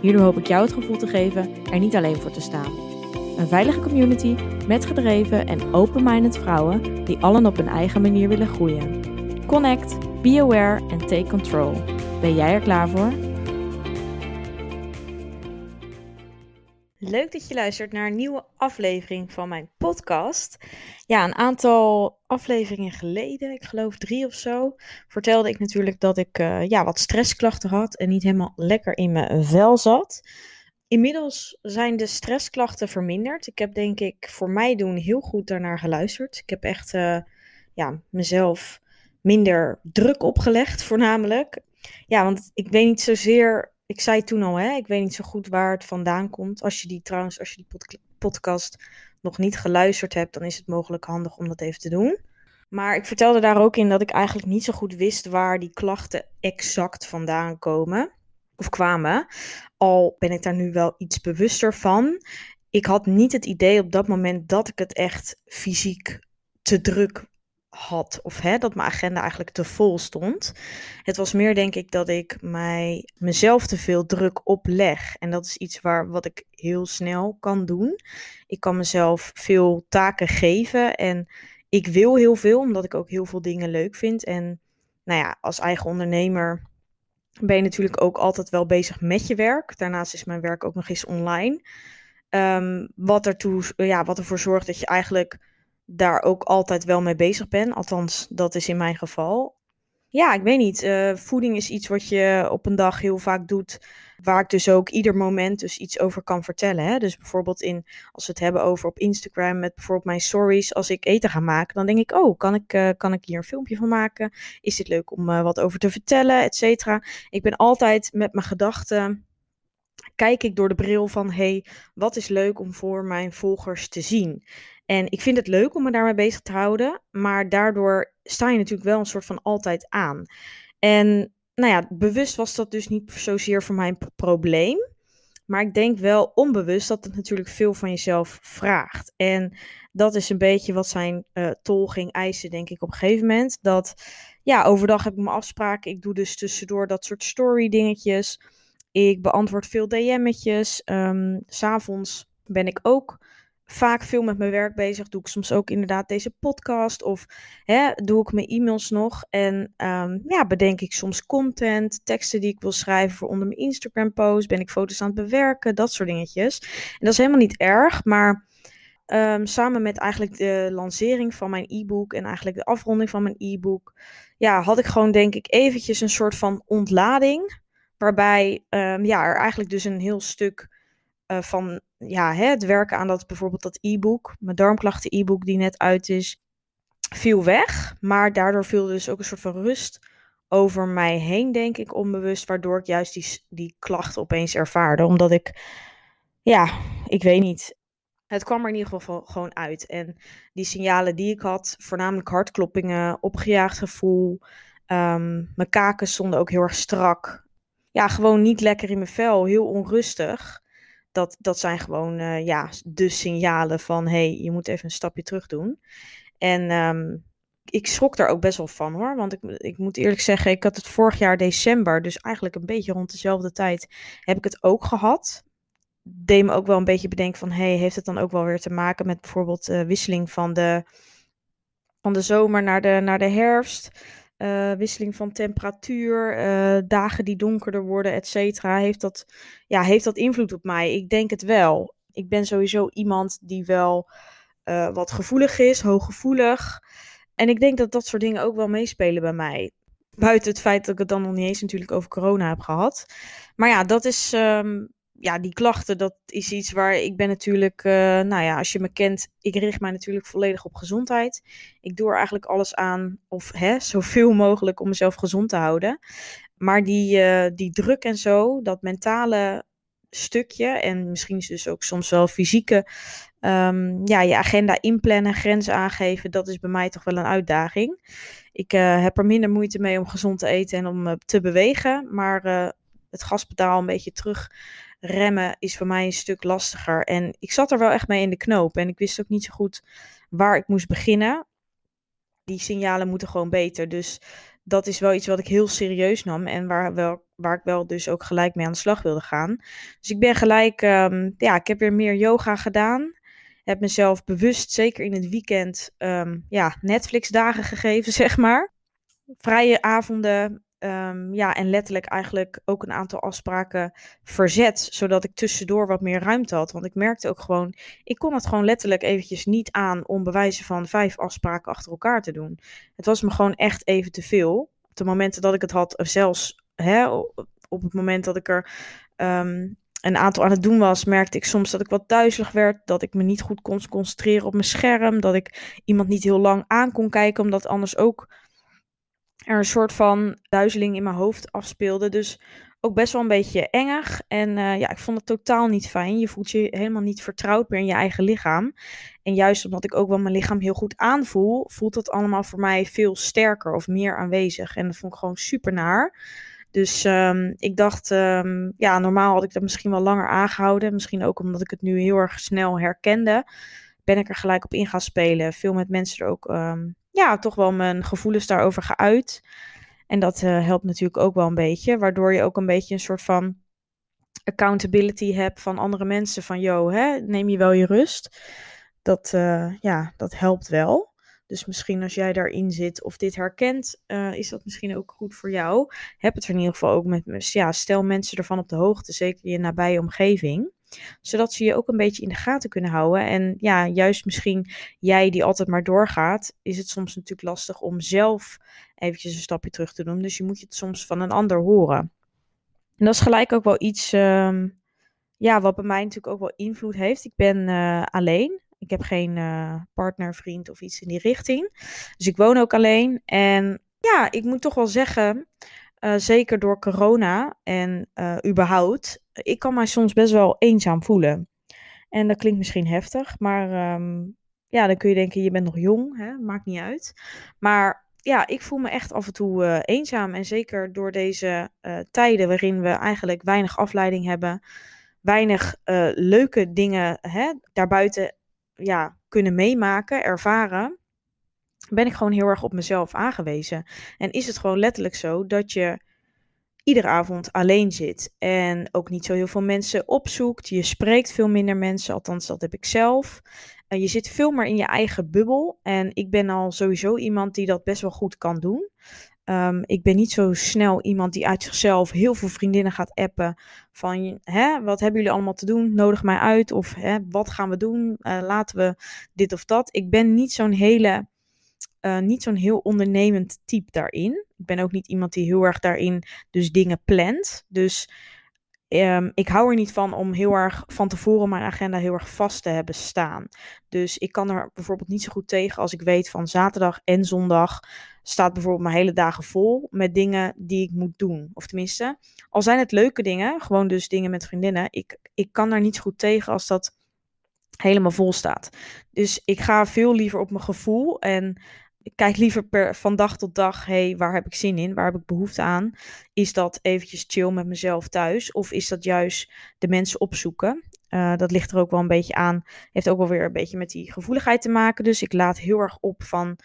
Hierdoor hoop ik jou het gevoel te geven er niet alleen voor te staan. Een veilige community met gedreven en open-minded vrouwen die allen op hun eigen manier willen groeien. Connect, be aware en take control. Ben jij er klaar voor? Leuk dat je luistert naar een nieuwe aflevering van mijn podcast. Ja, een aantal afleveringen geleden, ik geloof drie of zo, vertelde ik natuurlijk dat ik uh, ja, wat stressklachten had en niet helemaal lekker in mijn vel zat. Inmiddels zijn de stressklachten verminderd. Ik heb denk ik voor mij doen heel goed daarnaar geluisterd. Ik heb echt uh, ja, mezelf minder druk opgelegd, voornamelijk. Ja, want ik weet niet zozeer ik zei toen al, hè, ik weet niet zo goed waar het vandaan komt. Als je die trouwens, als je die podcast nog niet geluisterd hebt, dan is het mogelijk handig om dat even te doen. Maar ik vertelde daar ook in dat ik eigenlijk niet zo goed wist waar die klachten exact vandaan komen of kwamen. Al ben ik daar nu wel iets bewuster van. Ik had niet het idee op dat moment dat ik het echt fysiek te druk had. Of hè, dat mijn agenda eigenlijk te vol stond. Het was meer denk ik dat ik mij, mezelf te veel druk opleg. En dat is iets waar, wat ik heel snel kan doen. Ik kan mezelf veel taken geven. En ik wil heel veel, omdat ik ook heel veel dingen leuk vind. En nou ja, als eigen ondernemer ben je natuurlijk ook altijd wel bezig met je werk. Daarnaast is mijn werk ook nog eens online. Um, wat, ertoe, ja, wat ervoor zorgt dat je eigenlijk daar ook altijd wel mee bezig ben. Althans, dat is in mijn geval. Ja, ik weet niet. Uh, voeding is iets wat je op een dag heel vaak doet. Waar ik dus ook ieder moment dus iets over kan vertellen. Hè? Dus bijvoorbeeld in, als we het hebben over op Instagram met bijvoorbeeld mijn stories. Als ik eten ga maken, dan denk ik, oh, kan ik, uh, kan ik hier een filmpje van maken? Is dit leuk om uh, wat over te vertellen, et cetera? Ik ben altijd met mijn gedachten kijk ik door de bril van hey, wat is leuk om voor mijn volgers te zien? En ik vind het leuk om me daarmee bezig te houden, maar daardoor sta je natuurlijk wel een soort van altijd aan. En nou ja, bewust was dat dus niet zozeer voor mijn probleem. Maar ik denk wel onbewust dat het natuurlijk veel van jezelf vraagt. En dat is een beetje wat zijn uh, tol ging eisen, denk ik, op een gegeven moment. Dat ja, overdag heb ik mijn afspraken. Ik doe dus tussendoor dat soort story dingetjes. Ik beantwoord veel DM'tjes. Um, S'avonds ben ik ook vaak veel met mijn werk bezig. Doe ik soms ook inderdaad deze podcast of hè, doe ik mijn e-mails nog. En um, ja, bedenk ik soms content, teksten die ik wil schrijven voor onder mijn Instagram post. Ben ik foto's aan het bewerken, dat soort dingetjes. En dat is helemaal niet erg, maar um, samen met eigenlijk de lancering van mijn e-book en eigenlijk de afronding van mijn e-book, ja, had ik gewoon denk ik eventjes een soort van ontlading. Waarbij um, ja, er eigenlijk dus een heel stuk uh, van ja, hè, het werken aan dat bijvoorbeeld dat e-book, mijn darmklachten e-book die net uit is, viel weg. Maar daardoor viel dus ook een soort van rust over mij heen, denk ik, onbewust. Waardoor ik juist die, die klachten opeens ervaarde. Omdat ik, ja, ik weet niet. Het kwam er in ieder geval gewoon uit. En die signalen die ik had, voornamelijk hartkloppingen, opgejaagd gevoel. Um, mijn kaken stonden ook heel erg strak. Ja, gewoon niet lekker in mijn vel, heel onrustig dat, dat zijn gewoon uh, ja, de signalen van hey, je moet even een stapje terug doen. En um, ik schrok daar ook best wel van hoor. Want ik, ik moet eerlijk zeggen, ik had het vorig jaar december, dus eigenlijk een beetje rond dezelfde tijd, heb ik het ook gehad. Deed me ook wel een beetje bedenken van hey, heeft het dan ook wel weer te maken met bijvoorbeeld uh, wisseling van de, van de zomer naar de, naar de herfst? Uh, wisseling van temperatuur, uh, dagen die donkerder worden, et cetera. Heeft dat, ja, heeft dat invloed op mij? Ik denk het wel. Ik ben sowieso iemand die wel uh, wat gevoelig is, hooggevoelig. En ik denk dat dat soort dingen ook wel meespelen bij mij. Buiten het feit dat ik het dan nog niet eens natuurlijk over corona heb gehad. Maar ja, dat is um, ja, die klachten, dat is iets waar ik ben natuurlijk, uh, nou ja, als je me kent, ik richt mij natuurlijk volledig op gezondheid. Ik doe er eigenlijk alles aan, of hè, zoveel mogelijk om mezelf gezond te houden. Maar die, uh, die druk en zo, dat mentale, stukje. En misschien is dus ook soms wel fysieke. ehm, ja, je agenda inplannen, grenzen aangeven. Dat is bij mij toch wel een uitdaging. Ik eh, heb er minder moeite mee om gezond te eten en om eh, te bewegen. Maar eh, het gaspedaal een beetje terug remmen is voor mij een stuk lastiger. En ik zat er wel echt mee in de knoop. En ik wist ook niet zo goed waar ik moest beginnen. Die signalen moeten gewoon beter. Dus dat is wel iets wat ik heel serieus nam. En waar, wel, waar ik wel dus ook gelijk mee aan de slag wilde gaan. Dus ik ben gelijk, ehm, ja, ik heb weer meer yoga gedaan. Heb mezelf bewust, zeker in het weekend, ehm, ja, Netflix-dagen gegeven, zeg maar. Vrije avonden, ehm, ja, en letterlijk eigenlijk ook een aantal afspraken verzet, zodat ik tussendoor wat meer ruimte had. Want ik merkte ook gewoon, ik kon het gewoon letterlijk eventjes niet aan om bewijzen van vijf afspraken achter elkaar te doen. Het was me gewoon echt even te veel. Op de momenten dat ik het had, zelfs hè, op het moment dat ik er ehm, een aantal aan het doen was, merkte ik soms dat ik wat duizelig werd, dat ik me niet goed kon concentreren op mijn scherm, dat ik iemand niet heel lang aan kon kijken, omdat anders ook er een soort van duizeling in mijn hoofd afspeelde. Dus ook best wel een beetje engig. En uh, ja, ik vond het totaal niet fijn. Je voelt je helemaal niet vertrouwd meer in je eigen lichaam. En juist omdat ik ook wel mijn lichaam heel goed aanvoel, voelt dat allemaal voor mij veel sterker of meer aanwezig. En dat vond ik gewoon super naar. Dus um, ik dacht, um, ja, normaal had ik dat misschien wel langer aangehouden. Misschien ook omdat ik het nu heel erg snel herkende. Ben ik er gelijk op in gaan spelen. Veel met mensen er ook, um, ja, toch wel mijn gevoelens daarover geuit. En dat uh, helpt natuurlijk ook wel een beetje. Waardoor je ook een beetje een soort van accountability hebt van andere mensen. Van, yo, hè, neem je wel je rust. Dat, uh, ja, dat helpt wel. Dus misschien als jij daarin zit of dit herkent, uh, is dat misschien ook goed voor jou. Heb het er in ieder geval ook met, ja, stel mensen ervan op de hoogte, zeker je nabije omgeving. Zodat ze je ook een beetje in de gaten kunnen houden. En ja, juist misschien jij die altijd maar doorgaat, is het soms natuurlijk lastig om zelf eventjes een stapje terug te doen. Dus je moet het soms van een ander horen. En dat is gelijk ook wel iets, um, ja, wat bij mij natuurlijk ook wel invloed heeft. Ik ben uh, alleen. Ik heb geen uh, partner, vriend of iets in die richting. Dus ik woon ook alleen. En ja, ik moet toch wel zeggen, uh, zeker door corona en uh, überhaupt, ik kan mij soms best wel eenzaam voelen. En dat klinkt misschien heftig, maar um, ja, dan kun je denken, je bent nog jong, hè? maakt niet uit. Maar ja, ik voel me echt af en toe uh, eenzaam. En zeker door deze tijden waarin we eigenlijk weinig afleiding hebben, weinig leuke dingen hè, daarbuiten ja, kunnen meemaken, ervaren, ben ik gewoon heel erg op mezelf aangewezen. En is het gewoon letterlijk zo dat je iedere avond alleen zit en ook niet zo heel veel mensen opzoekt. Je spreekt veel minder mensen, althans dat heb ik zelf. Je zit veel meer in je eigen bubbel. En ik ben al sowieso iemand die dat best wel goed kan doen. Um, ik ben niet zo snel iemand die uit zichzelf heel veel vriendinnen gaat appen. Van, hè, wat hebben jullie allemaal te doen? Nodig mij uit. Of hè, wat gaan we doen? Uh, laten we dit of dat. Ik ben niet zo'n hele, uh, niet zo'n heel ondernemend type daarin. Ik ben ook niet iemand die heel erg daarin dus dingen plant. Dus um, ik hou er niet van om heel erg van tevoren mijn agenda heel erg vast te hebben staan. Dus ik kan er bijvoorbeeld niet zo goed tegen als ik weet van zaterdag en zondag staat bijvoorbeeld mijn hele dagen vol met dingen die ik moet doen. Of tenminste, al zijn het leuke dingen, gewoon dus dingen met vriendinnen, ik, ik kan daar niet zo goed tegen als dat helemaal vol staat. Dus ik ga veel liever op mijn gevoel en ik kijk liever per, van dag tot dag, hey, waar heb ik zin in? Waar heb ik behoefte aan? Is dat eventjes chill met mezelf thuis? Of is dat juist de mensen opzoeken? Uh, dat ligt er ook wel een beetje aan. Heeft ook wel weer een beetje met die gevoeligheid te maken. Dus ik laat heel erg op van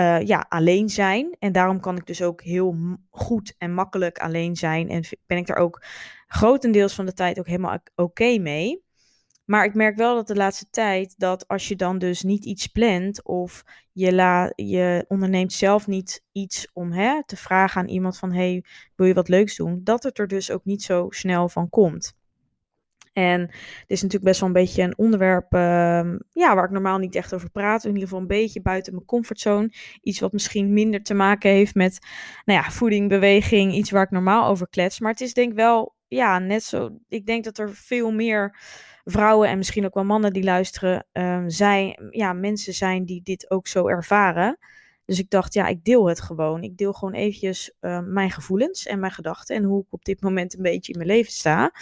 uh, ja, alleen zijn. En daarom kan ik dus ook heel goed en makkelijk alleen zijn. En ben ik er ook grotendeels van de tijd ook helemaal oké mee. Maar ik merk wel dat de laatste tijd dat als je dan dus niet iets plant of je, la, je onderneemt zelf niet iets om hè, te vragen aan iemand van hey, wil je wat leuks doen? Dat het er dus ook niet zo snel van komt. En dit is natuurlijk best wel een beetje een onderwerp uh, ja, waar ik normaal niet echt over praat. In ieder geval een beetje buiten mijn comfortzone. Iets wat misschien minder te maken heeft met nou ja, voeding, beweging. Iets waar ik normaal over klets. Maar het is denk ik wel ja, net zo. Ik denk dat er veel meer vrouwen en misschien ook wel mannen die luisteren, um, zijn, ja, mensen zijn die dit ook zo ervaren. Dus ik dacht, ja, ik deel het gewoon. Ik deel gewoon eventjes uh, mijn gevoelens en mijn gedachten en hoe ik op dit moment een beetje in mijn leven sta.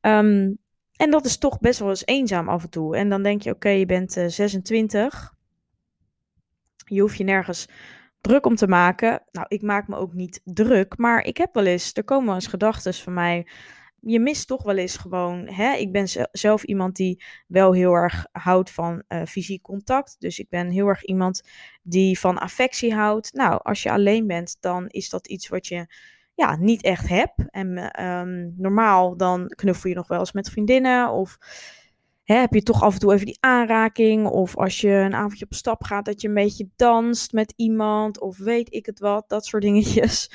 Um, en dat is toch best wel eens eenzaam af en toe. En dan denk je, oké, je bent uh, 26. Je hoeft je nergens druk om te maken. Nou, ik maak me ook niet druk, maar ik heb wel eens, er komen wel eens gedachten van mij. Je mist toch wel eens gewoon. Hè? Ik ben zelf iemand die wel heel erg houdt van uh, fysiek contact. Dus ik ben heel erg iemand die van affectie houdt. Nou, als je alleen bent, dan is dat iets wat je ja, niet echt heb. En um, normaal dan knuffel je nog wel eens met vriendinnen of hè, heb je toch af en toe even die aanraking. Of als je een avondje op stap gaat, dat je een beetje danst met iemand of weet ik het wat, dat soort dingetjes.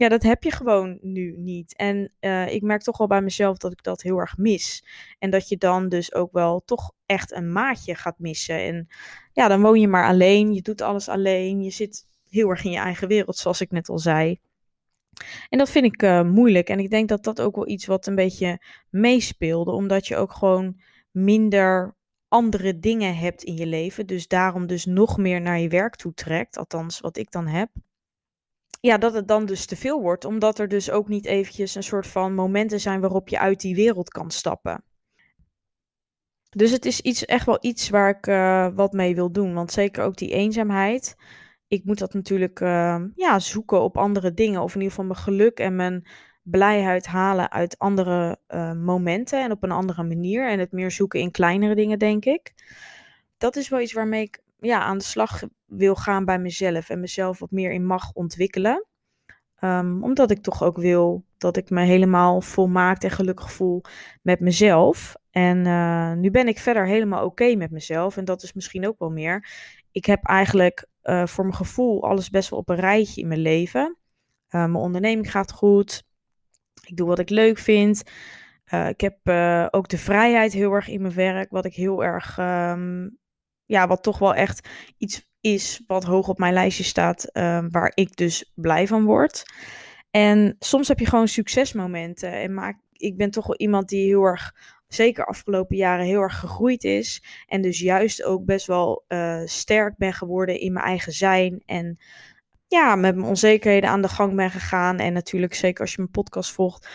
Ja, dat heb je gewoon nu niet. En uh, ik merk toch wel bij mezelf dat ik dat heel erg mis. En dat je dan dus ook wel toch echt een maatje gaat missen. En ja, dan woon je maar alleen, je doet alles alleen, je zit heel erg in je eigen wereld, zoals ik net al zei. En dat vind ik uh, moeilijk. En ik denk dat dat ook wel iets wat een beetje meespeelde. Omdat je ook gewoon minder andere dingen hebt in je leven. Dus daarom dus nog meer naar je werk toe trekt. Althans, wat ik dan heb. Ja, dat het dan dus te veel wordt. Omdat er dus ook niet eventjes een soort van momenten zijn waarop je uit die wereld kan stappen. Dus het is iets, echt wel iets waar ik uh, wat mee wil doen. Want zeker ook die eenzaamheid ik moet dat natuurlijk uh, ja, zoeken op andere dingen. Of in ieder geval mijn geluk en mijn blijheid halen uit andere uh, momenten en op een andere manier. En het meer zoeken in kleinere dingen, denk ik. Dat is wel iets waarmee ik ja, aan de slag wil gaan bij mezelf. En mezelf wat meer in mag ontwikkelen. Um, omdat ik toch ook wil dat ik me helemaal volmaakt en gelukkig voel met mezelf. En uh, nu ben ik verder helemaal oké met mezelf. En dat is misschien ook wel meer. Ik heb eigenlijk uh, voor mijn gevoel alles best wel op een rijtje in mijn leven. Uh, mijn onderneming gaat goed. Ik doe wat ik leuk vind. Ik heb ook de vrijheid heel erg in mijn werk. Wat ik heel erg, um, ja, wat toch wel echt iets is wat hoog op mijn lijstje staat. Um, waar ik dus blij van word. En soms heb je gewoon succesmomenten. En maak, ik ben toch wel iemand die heel erg zeker afgelopen jaren heel erg gegroeid is. En dus juist ook best wel uh, sterk ben geworden in mijn eigen zijn. En ja, met mijn onzekerheden aan de gang ben gegaan. En natuurlijk, zeker als je mijn podcast volgt,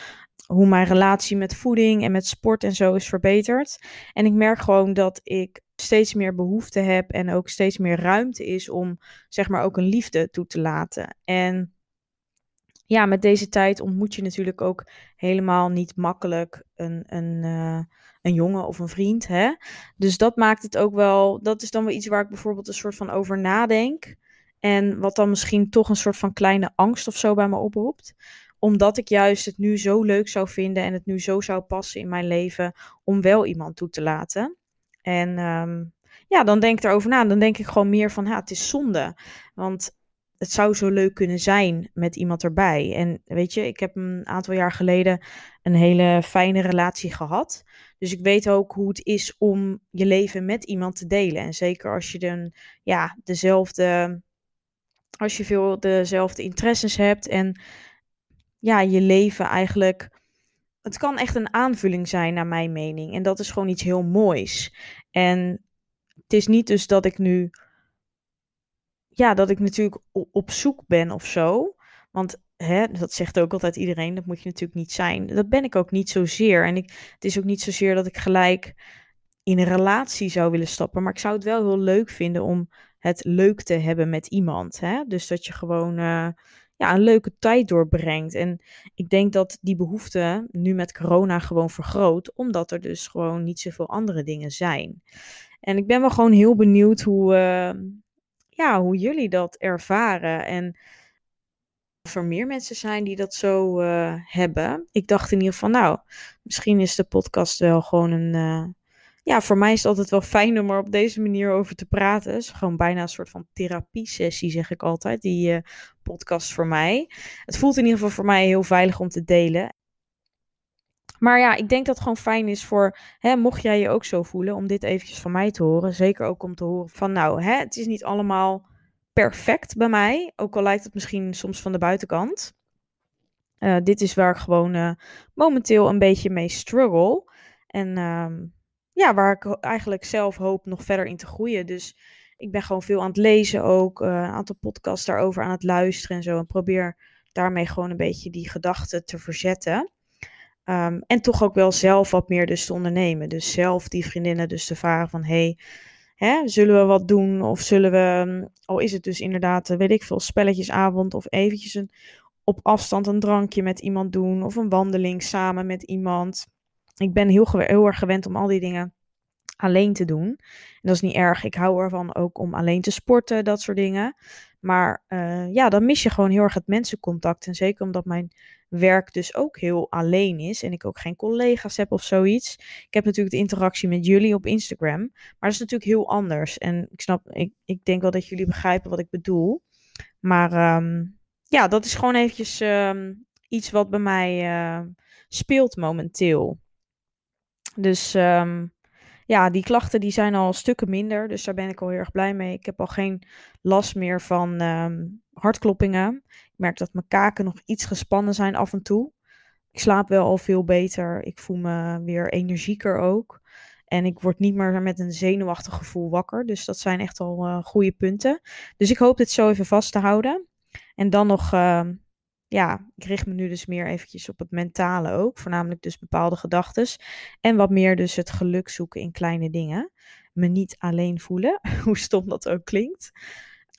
hoe mijn relatie met voeding en met sport en zo is verbeterd. En ik merk gewoon dat ik steeds meer behoefte heb en ook steeds meer ruimte is om, zeg maar, ook een liefde toe te laten. En ja, met deze tijd ontmoet je natuurlijk ook helemaal niet makkelijk een, een, uh, een jongen of een vriend. Hè? Dus dat maakt het ook wel. Dat is dan wel iets waar ik bijvoorbeeld een soort van over nadenk. En wat dan misschien toch een soort van kleine angst of zo bij me oproept. Omdat ik juist het nu zo leuk zou vinden en het nu zo zou passen in mijn leven om wel iemand toe te laten. En um, ja, dan denk ik erover na. Dan denk ik gewoon meer van, het is zonde. Want het zou zo leuk kunnen zijn met iemand erbij. En weet je, ik heb een aantal jaar geleden een hele fijne relatie gehad. Dus ik weet ook hoe het is om je leven met iemand te delen. En zeker als je dan, ja, dezelfde, als je veel dezelfde interesses hebt en ja, je leven eigenlijk. Het kan echt een aanvulling zijn, naar mijn mening. En dat is gewoon iets heel moois. En het is niet dus dat ik nu ja, dat ik natuurlijk op zoek ben of zo. Want hè, dat zegt ook altijd iedereen, dat moet je natuurlijk niet zijn. Dat ben ik ook niet zozeer. En ik, het is ook niet zozeer dat ik gelijk in een relatie zou willen stappen. Maar ik zou het wel heel leuk vinden om het leuk te hebben met iemand. Hè? Dus dat je gewoon uh, ja, een leuke tijd doorbrengt. En ik denk dat die behoefte nu met corona gewoon vergroot. Omdat er dus gewoon niet zoveel andere dingen zijn. En ik ben wel gewoon heel benieuwd hoe, uh, ja, hoe jullie dat ervaren. En of er meer mensen zijn die dat zo uh, hebben. Ik dacht in ieder geval, nou, misschien is de podcast wel gewoon een. Uh, ja, voor mij is het altijd wel fijn om er op deze manier over te praten. Het is gewoon bijna een soort van therapiesessie, zeg ik altijd, die uh, podcast voor mij. Het voelt in ieder geval voor mij heel veilig om te delen. Maar ja, ik denk dat het gewoon fijn is voor, hè, mocht jij je ook zo voelen, om dit eventjes van mij te horen. Zeker ook om te horen van, nou, hè, het is niet allemaal perfect bij mij. Ook al lijkt het misschien soms van de buitenkant. Uh, dit is waar ik gewoon uh, momenteel een beetje mee struggle. En uh, ja, waar ik eigenlijk zelf hoop nog verder in te groeien. Dus ik ben gewoon veel aan het lezen ook. een aantal podcasts daarover aan het luisteren en zo. En probeer daarmee gewoon een beetje die gedachten te verzetten. Ehm, en toch ook wel zelf wat meer dus te ondernemen. Dus zelf die vriendinnen dus te vragen van... Hey, hè, zullen we wat doen? Of zullen we, mm, al is het dus inderdaad, weet ik veel, spelletjesavond... of eventjes een, op afstand een drankje met iemand doen... of een wandeling samen met iemand. Ik ben heel, heel erg gewend om al die dingen alleen te doen. En dat is niet erg. Ik hou ervan ook om alleen te sporten, dat soort dingen. Maar uh, ja, dan mis je gewoon heel erg het mensencontact. En zeker omdat mijn werk dus ook heel alleen is en ik ook geen collega's heb of zoiets. Ik heb natuurlijk de interactie met jullie op Instagram, maar dat is natuurlijk heel anders. En ik snap, ik, ik denk wel dat jullie begrijpen wat ik bedoel. Maar um, ja, dat is gewoon eventjes um, iets wat bij mij uh, speelt momenteel. Dus um, ja, die klachten die zijn al stukken minder. Dus daar ben ik al heel erg blij mee. Ik heb al geen last meer van um, hartkloppingen. Ik merk dat mijn kaken nog iets gespannen zijn af en toe. Ik slaap wel al veel beter. Ik voel me weer energieker ook. En ik word niet meer met een zenuwachtig gevoel wakker. Dus dat zijn echt al uh, goede punten. Dus ik hoop dit zo even vast te houden. En dan nog uh, ja, ik richt me nu dus meer eventjes op het mentale ook. Voornamelijk dus bepaalde gedachten. En wat meer dus het geluk zoeken in kleine dingen. Me niet alleen voelen, hoe stom dat ook klinkt.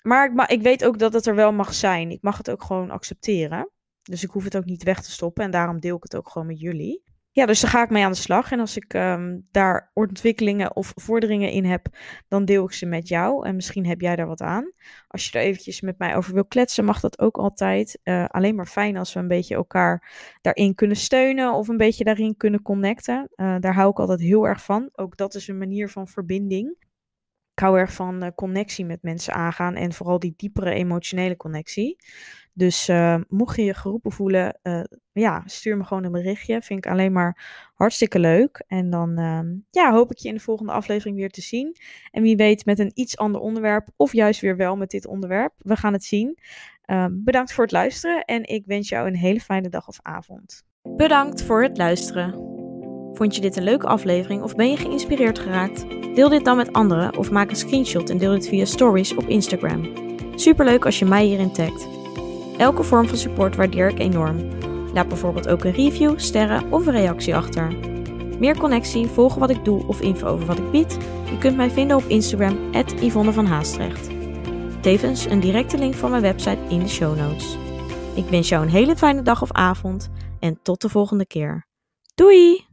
Maar ik, ik weet ook dat het er wel mag zijn. Ik mag het ook gewoon accepteren. Dus ik hoef het ook niet weg te stoppen. En daarom deel ik het ook gewoon met jullie ja, dus daar ga ik mee aan de slag. En als ik um, daar ontwikkelingen of vorderingen in heb, dan deel ik ze met jou. En misschien heb jij daar wat aan. Als je er eventjes met mij over wil kletsen, mag dat ook altijd. Uh, alleen maar fijn als we een beetje elkaar daarin kunnen steunen of een beetje daarin kunnen connecten. Uh, daar hou ik altijd heel erg van. Ook dat is een manier van verbinding. Ik hou erg van uh, connectie met mensen aangaan en vooral die diepere emotionele connectie. Dus uh, mocht je je geroepen voelen, uh, ja, stuur me gewoon een berichtje. Vind ik alleen maar hartstikke leuk. En dan uh, ja, hoop ik je in de volgende aflevering weer te zien. En wie weet met een iets ander onderwerp, of juist weer wel met dit onderwerp. We gaan het zien. Ehm, bedankt voor het luisteren en ik wens jou een hele fijne dag of avond. Bedankt voor het luisteren. Vond je dit een leuke aflevering of ben je geïnspireerd geraakt? Deel dit dan met anderen of maak een screenshot en deel dit via stories op Instagram. Superleuk als je mij hierin tagt. Elke vorm van support waardeer ik enorm. Laat bijvoorbeeld ook een review, sterren of een reactie achter. Meer connectie, volgen wat ik doe of info over wat ik bied? Je kunt mij vinden op Instagram, Yvonne van Haastrecht. Tevens een directe link van mijn website in de show notes. Ik wens jou een hele fijne dag of avond en tot de volgende keer. Doei!